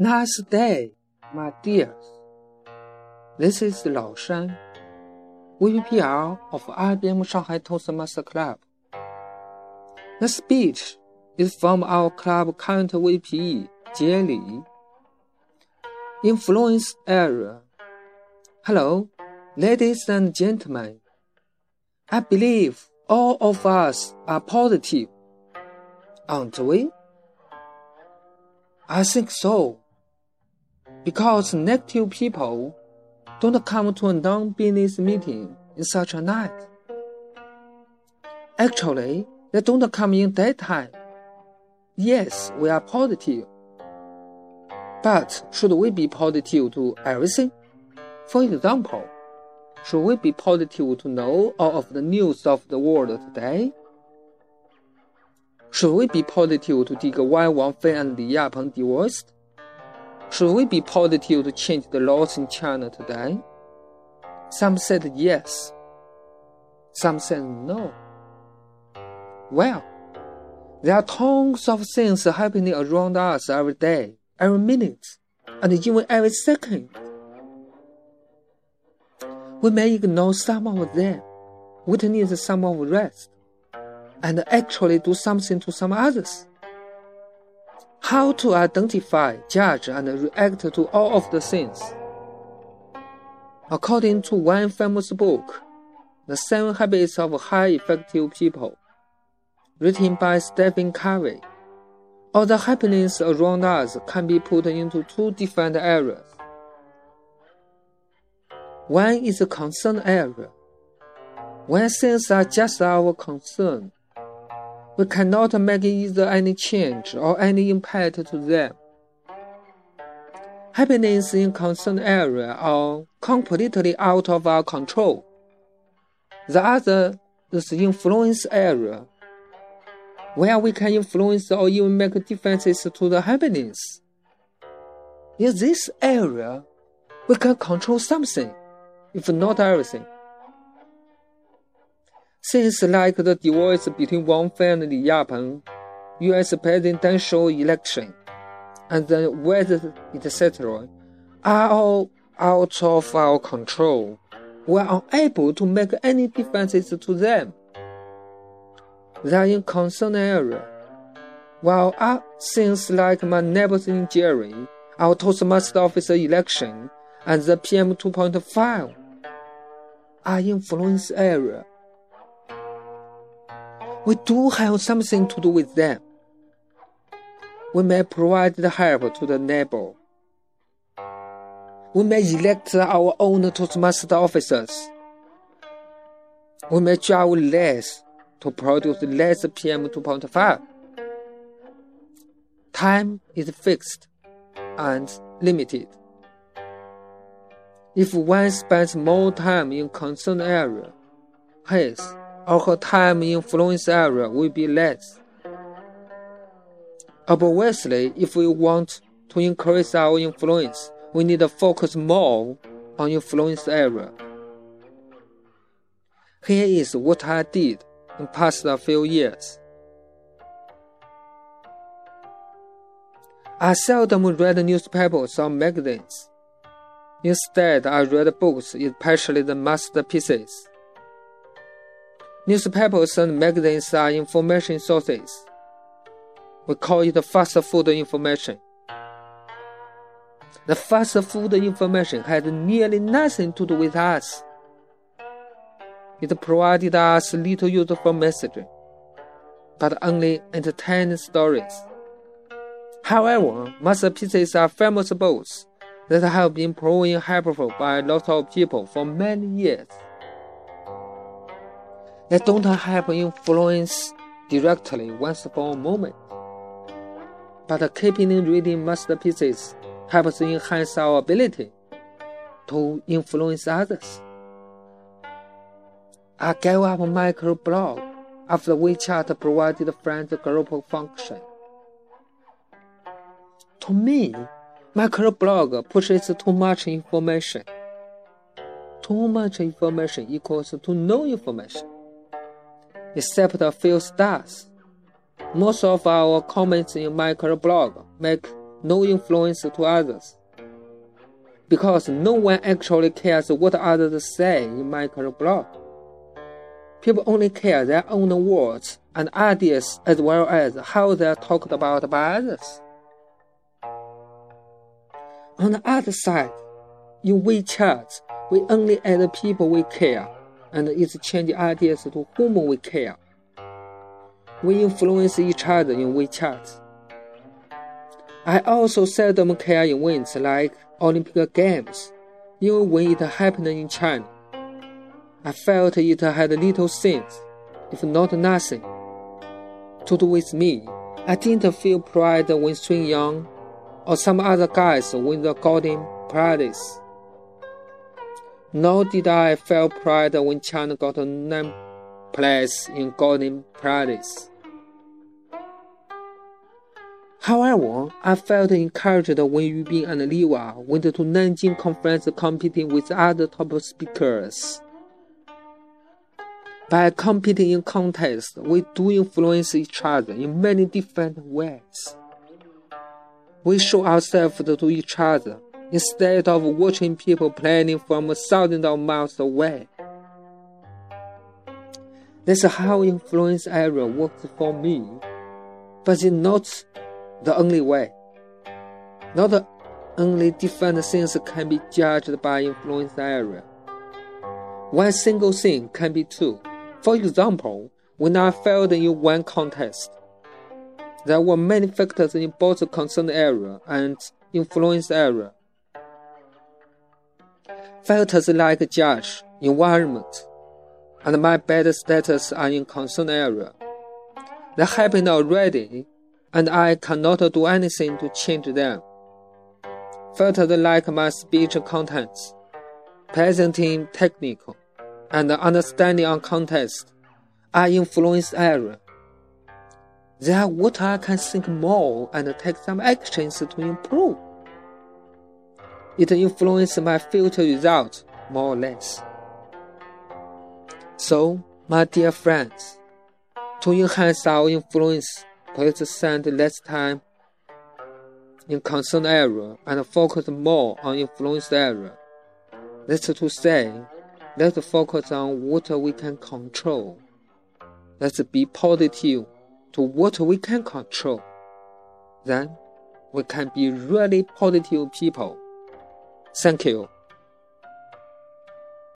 Nice day, my dears. This is Lao Shan, VPPR of IBM Shanghai Toastmaster Club. The speech is from our club current VP, Jie Li. Influence area. Hello, ladies and gentlemen. I believe all of us are positive, aren't we? I think so because negative people don't come to a non-business meeting in such a night. Actually, they don't come in daytime. Yes, we are positive. But should we be positive to everything? For example, should we be positive to know all of the news of the world today? Should we be positive to dig why Wang Fei and Li Yapeng divorced? Should we be positive to change the laws in China today? Some said yes. Some said no. Well, there are tons of things happening around us every day, every minute, and even every second. We may ignore some of them, witness some of rest, and actually do something to some others. How to identify, judge, and react to all of the things. According to one famous book, The Seven Habits of High Effective People, written by Stephen Covey, all the happenings around us can be put into two different areas. One is a concern area. When things are just our concern, we cannot make either any change or any impact to them. Happiness in concerned area are completely out of our control. The other is influence area, where we can influence or even make differences to the happiness. In this area, we can control something, if not everything. Things like the divorce between Wang Fei and Li Yapeng, U.S. presidential election, and the weather, etc., are all out of our control. We are unable to make any differences to them. They are in concern area. While uh, things like my neighbor's in injury, our Toastmaster officer election, and the PM 2.5 are influence area we do have something to do with them. We may provide the help to the neighbor. We may elect our own Toastmaster officers. We may drive less to produce less PM 2.5. Time is fixed and limited. If one spends more time in concerned area, his our time influence area will be less. Obviously, if we want to increase our influence, we need to focus more on influence area. Here is what I did in past few years. I seldom read newspapers or magazines. Instead, I read books, especially the masterpieces. Newspapers and magazines are information sources. We call it fast food information. The fast food information had nearly nothing to do with us. It provided us little useful messaging, but only entertaining stories. However, masterpieces are famous books that have been proven helpful by a lot of people for many years. They don't have influence directly once for a moment. But keeping reading masterpieces helps enhance our ability to influence others. I gave up microblog after WeChat provided friends group function. To me, microblog pushes too much information. Too much information equals to no information except a few stars. Most of our comments in microblog make no influence to others. Because no one actually cares what others say in microblog. People only care their own words and ideas as well as how they are talked about by others. On the other side, in WeChat, we only add people we care and its exchange ideas to whom we care. We influence each other in WeChat. I also seldom care in events like Olympic Games, even when it happened in China. I felt it had little sense, if not nothing, to do with me. I didn't feel pride when Sun Yang or some other guys win the golden prize. Nor did I feel pride when China got a ninth place in golden prize. However, I felt encouraged when Yu Bin and Liwa went to Nanjing conference competing with other top speakers. By competing in contests, we do influence each other in many different ways. We show ourselves to each other instead of watching people planning from thousands of miles away. That's how influence area works for me, but it's not the only way. Not only different things can be judged by influence area. One single thing can be true. For example, when I failed in one contest, there were many factors in both the concern area and influence area. Factors like judge, environment, and my bad status are in concern area. They happened already, and I cannot do anything to change them. Factors like my speech contents, presenting technique, and understanding on context are influence area. They are what I can think more and take some actions to improve. It influences my future result more or less. So, my dear friends, to enhance our influence, please spend less time in concern area and focus more on influence area. That's to say, Let's focus on what we can control. Let's be positive to what we can control. Then we can be really positive people. Thank you.